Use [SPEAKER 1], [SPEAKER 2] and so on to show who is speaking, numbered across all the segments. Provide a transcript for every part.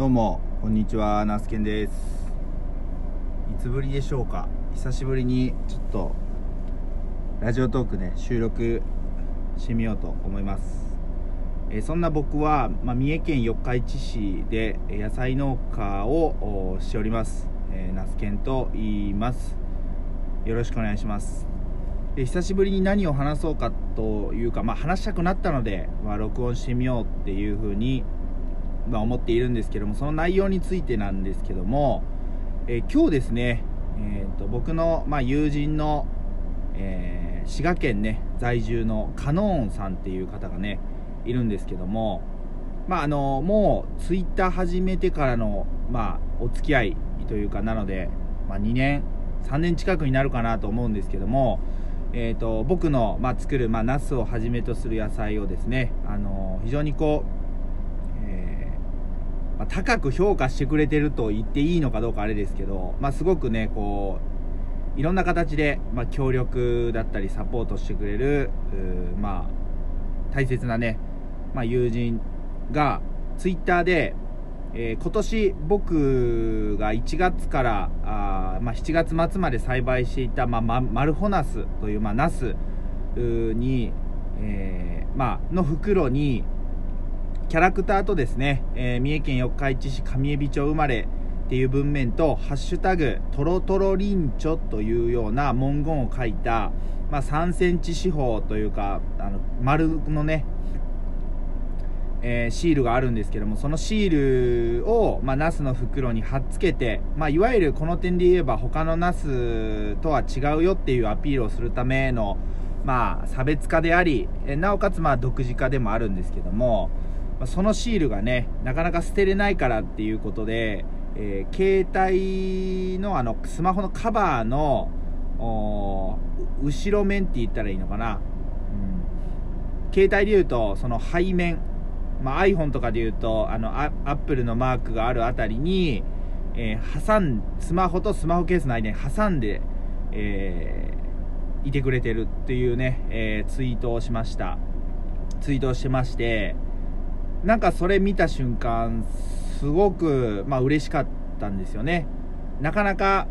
[SPEAKER 1] どうもこんにちはナスケンです。いつぶりでしょうか？久しぶりにちょっとラジオトークね収録してみようと思います。えそんな僕は、まあ、三重県四日市市で野菜農家をしております、えー、ナスケンと言います。よろしくお願いします。で久しぶりに何を話そうかというか、まあ、話したくなったので、まあ、録音してみようっていうふうに、ま、思っているんですけどもその内容についてなんですけども、え今日ですね、えーと僕の、まあ、友人の、えー滋賀県ね在住のカノーンさんっていう方がねいるんですけどもまああのもうツイッター始めてからの、まあ、お付き合いというかなので、まあ、2年3年近くになるかなと思うんですけどもえー、と僕の、まあ、作る、まあ、ナスをはじめとする野菜をですね、あの非常にこう、高く評価してくれてると言っていいのかどうかあれですけど、まあ、すごくねこういろんな形で、まあ、協力だったりサポートしてくれるまあ、大切なね、まあ、友人がツイッターで、えー今年僕が1月からあー、まあ、7月末まで栽培していた、まあ、まマルホナスという、まあ、ナスに、えーまあの袋にキャラクターとですね、えー三重県四日市市上海老町生まれっていう文面と「ハッシュタグトロトロリンチョ」というような文言を書いた、まあ、3センチ四方というかあの丸のねえーシールがあるんですけどもそのシールを、まあ、ナスの袋に貼っつけて、まあ、いわゆるこの点で言えば他のナスとは違うよっていうアピールをするための、まあ、差別化でありえなおかつまあ独自化でもあるんですけども、まそのシールがねなかなか捨てれないからっていうことで、えー携帯のあのスマホのカバーの後ろ面って言ったらいいのかな、うん、携帯で言うとその背面まあ、iPhone とかで言うとあのアアップルのマークがあるあたりに、えー挟んスマホとスマホケースの間に挟んで、えーいてくれてるっていうね、えツイートをしました。ツイートをしてましてなんかそれ見た瞬間すごくまあ嬉しかったんですよね。なかなか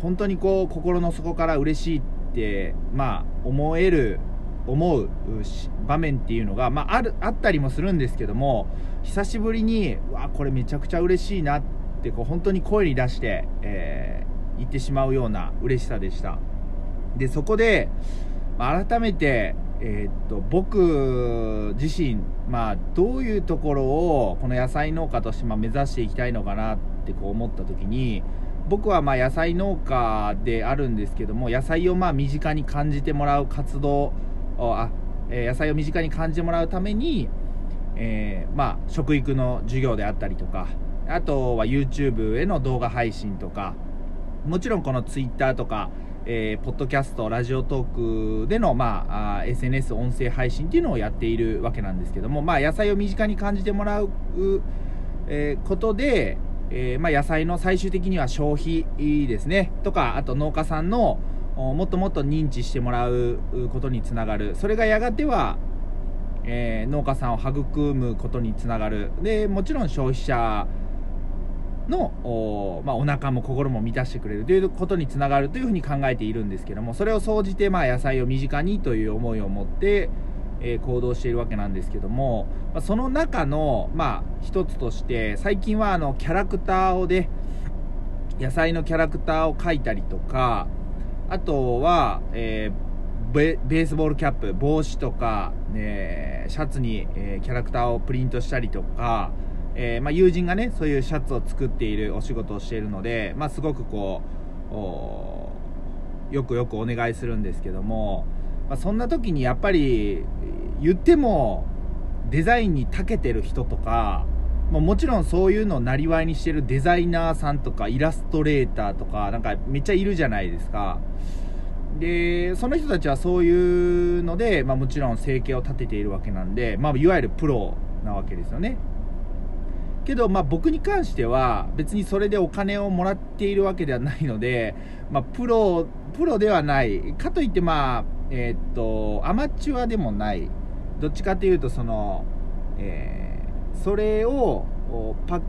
[SPEAKER 1] 本当にこう心の底から嬉しいってまあ思える思う場面っていうのが、まあ、あるあったりもするんですけども久しぶりにわこれめちゃくちゃ嬉しいなってこう本当に声に出して、えー言ってしまうような嬉しさでした。でそこで、まあ改めて、えーっと僕自身、まあ、どういうところをこの野菜農家としてま目指していきたいのかなってこう思った時に僕はま野菜農家であるんですけども野菜をまあ身近に感じてもらう活動あ、えー野菜を身近に感じてもらうために、えーまあ、食育の授業であったりとかあとは YouTube への動画配信とかもちろんこの Twitter とか、えーポッドキャストラジオトークでの、まあ、あ SNS 音声配信っていうのをやっているわけなんですけども、まあ、野菜を身近に感じてもらう、えーことで、えーまあ、野菜の最終的には消費ですね。とかあと農家さんのもっともっと認知してもらうことにつながる。それがやがては、え農家さんを育むことにつながる。でもちろん消費者のお,、まあ、お腹も心も満たしてくれるということにつながるというふうに考えているんですけどもそれを総じてまあ野菜を身近にという思いを持って、えー行動しているわけなんですけども、まあ、その中の、まあ、一つとして最近はあのキャラクターをで野菜のキャラクターを描いたりとかあとは、えーベースボールキャップ帽子とか、ね、シャツに、えーキャラクターをプリントしたりとか、えーまあ、友人がねそういうシャツを作っているお仕事をしているので、まあ、すごくこうよくよくお願いするんですけども、まあ、そんな時にやっぱり言ってもデザインに長けてる人とかまもちろんそういうのをなりわいにしてるデザイナーさんとかイラストレーターとかなんかめっちゃいるじゃないですか。でその人たちはそういうので、まあ、もちろん生計を立てているわけなんで、まあ、いわゆるプロなわけですよね。けど、まあ、僕に関しては別にそれでお金をもらっているわけではないので、まあ、プロプロではない。かといってまあえーっとアマチュアでもない。どっちかというとその、えーそれをパ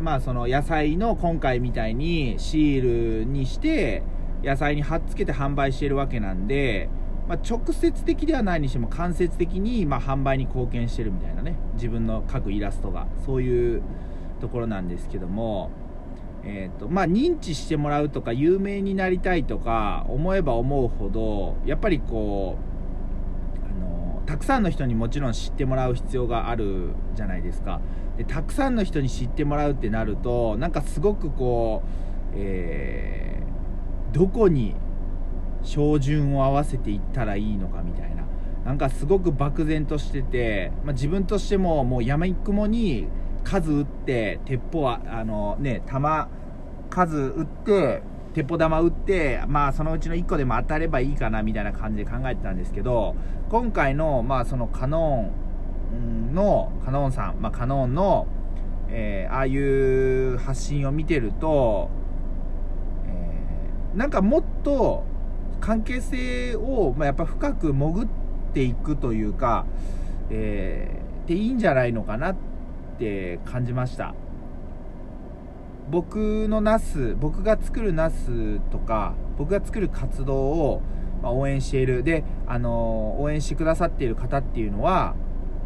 [SPEAKER 1] まあその野菜の今回みたいにシールにして野菜に貼っつけて販売しているわけなんで、まあ、直接的ではないにしても間接的にま販売に貢献してるみたいなね自分の描くイラストがそういうところなんですけども、えーとまあ、認知してもらうとか有名になりたいとか思えば思うほどやっぱりこうあのたくさんの人にもちろん知ってもらう必要があるじゃないですか。でたくさんの人に知ってもらうってなるとなんかすごくこう、えー、どこに照準を合わせていったらいいのかみたいな。なんかすごく漠然としてて、まあ、自分としてももうやみくもに数打って鉄砲はあのね弾数打って鉄砲玉打ってまあそのうちの1個でも当たればいいかなみたいな感じで考えてたんですけど今回のまあそのカノンのカノンさん、まあ、カノンの、えー、ああいう発信を見てると、えー、なんかもっと関係性を、まあ、やっぱ深く潜っていくというか、えー、でいいんじゃないのかなって感じました。僕のなす僕が作るなすとか僕が作る活動を、ま応援している。で、あの応援してくださっている方っていうのは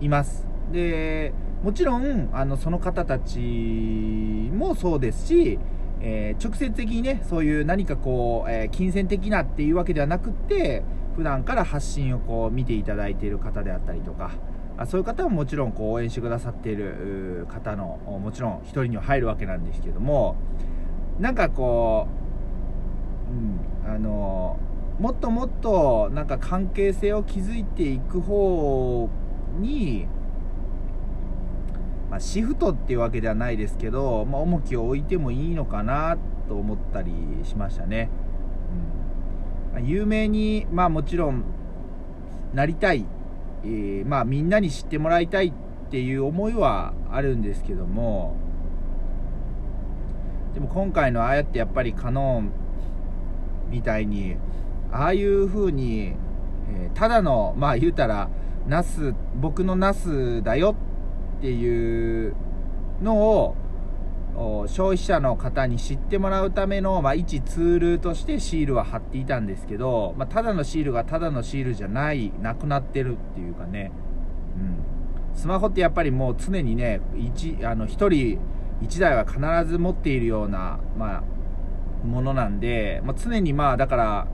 [SPEAKER 1] います。でもちろんあのその方たちもそうですしえー、直接的にねそういう何かこう、えー、金銭的なっていうわけではなくって普段から発信をこう見ていただいている方であったりとかあそういう方ももちろんこう応援してくださっている方のもちろん一人には入るわけなんですけどもなんかこう、うん、あのもっともっとなんか関係性を築いていく方にまあ、シフトっていうわけではないですけど、まあ、重きを置いてもいいのかなと思ったりしましたね。うんまあ、有名に、まあ、もちろんなりたい、えー、まあ、みんなに知ってもらいたいっていう思いはあるんですけどもでも今回のああやってやっぱりカノンみたいにああいう風に、えー、ただのまあ言うたらナス僕のナスだよっっていうのを消費者の方に知ってもらうための、まあ、一ツールとしてシールは貼っていたんですけど、まあ、ただのシールがただのシールじゃないなくなってるっていうかね、うん、スマホってやっぱりもう常にね 1, あの1人1台は必ず持っているような、まあ、ものなんで、まあ、常にまあだから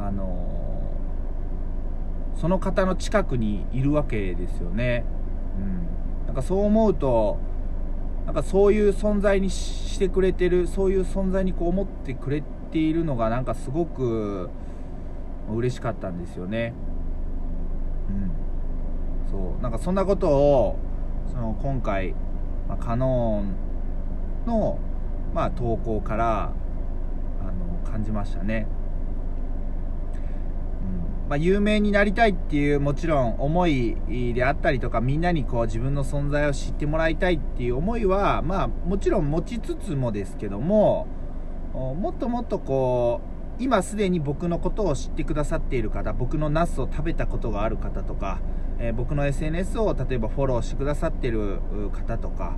[SPEAKER 1] あの、その方の近くにいるわけですよね。なんかそう思うとなんかそういう存在にしてくれてるそういう存在にこう思ってくれているのがなんかすごく嬉しかったんですよね。うん。そう。なんかそんなことをその今回、まあ、カノンの、まあ、投稿からあの感じましたね。まあ、有名になりたいっていうもちろん思いであったりとかみんなにこう自分の存在を知ってもらいたいっていう思いは、まあ、もちろん持ちつつもですけどももっともっとこう今すでに僕のことを知ってくださっている方僕のナスを食べたことがある方とか、えー、僕の SNS を例えばフォローしてくださっている方とか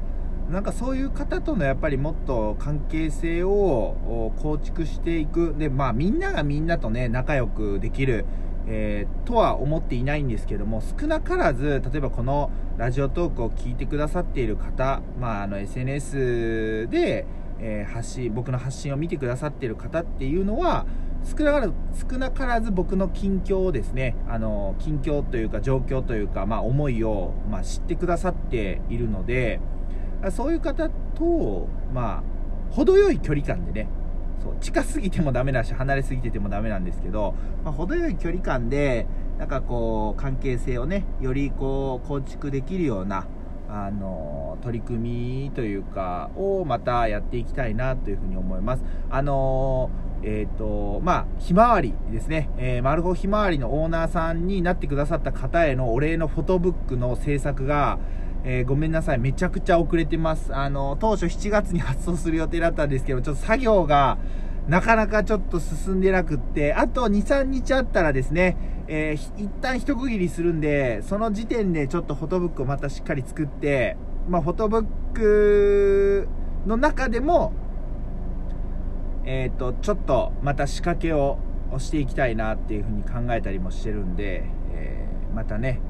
[SPEAKER 1] なんかそういう方とのやっぱりもっと関係性を構築していく。でまあみんながみんなとね仲良くできるえー、とは思っていないんですけども少なからず例えばこのラジオトークを聞いてくださっている方、まあ、あの SNS で、えー、発信僕の発信を見てくださっている方っていうのは少なからず少なからず僕の近況をですねあの近況というか状況というか、まあ、思いを、まあ、知ってくださっているのでそういう方と、まあ、程よい距離感でねそう近すぎてもダメだし離れすぎててもダメなんですけど、まあ、程よい距離感でなんかこう関係性をねよりこう構築できるようなあの取り組みというかをまたやっていきたいなというふうに思います。あのえっ、ー、とまあひまわりですね、えー、マルホひまわりのオーナーさんになってくださった方へのお礼のフォトブックの制作がえー、ごめんなさい。めちゃくちゃ遅れてます。あの、当初7月に発送する予定だったんですけど、ちょっと作業がなかなかちょっと進んでなくって、あと2、3日あったらですね、えー、一旦一区切りするんで、その時点でちょっとフォトブックをまたしっかり作って、まあ、フォトブックの中でも、えっ、ー、と、ちょっとまた仕掛けをしていきたいなっていうふうに考えたりもしてるんで、えー、またね、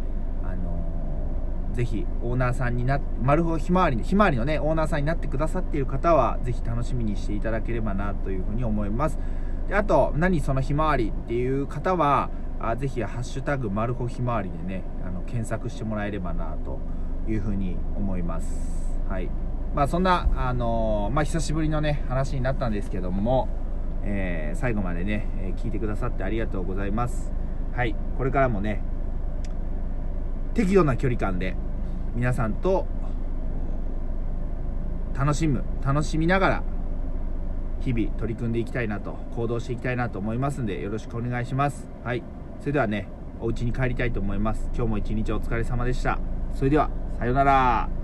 [SPEAKER 1] ぜひオーナーさんにな、マルひまわりの、ひまわりのね、オーナーさんになってくださっている方は、ぜひ楽しみにしていただければなというふうに思います。であと、何そのひまわりっていう方は、あぜひ、ハッシュタグ、マルホひまわりでね、あの検索してもらえればなというふうに思います。はい。まあ、そんな、あのー、まあ、久しぶりのね、話になったんですけども、えー、最後までね、え聞いてくださってありがとうございます。はい。これからもね、適度な距離感で、皆さんと、楽しむ、楽しみながら、日々取り組んでいきたいなと、行動していきたいなと思いますんで、よろしくお願いします。はい。それではね、お家に帰りたいと思います。今日も一日お疲れ様でした。それでは、さようなら。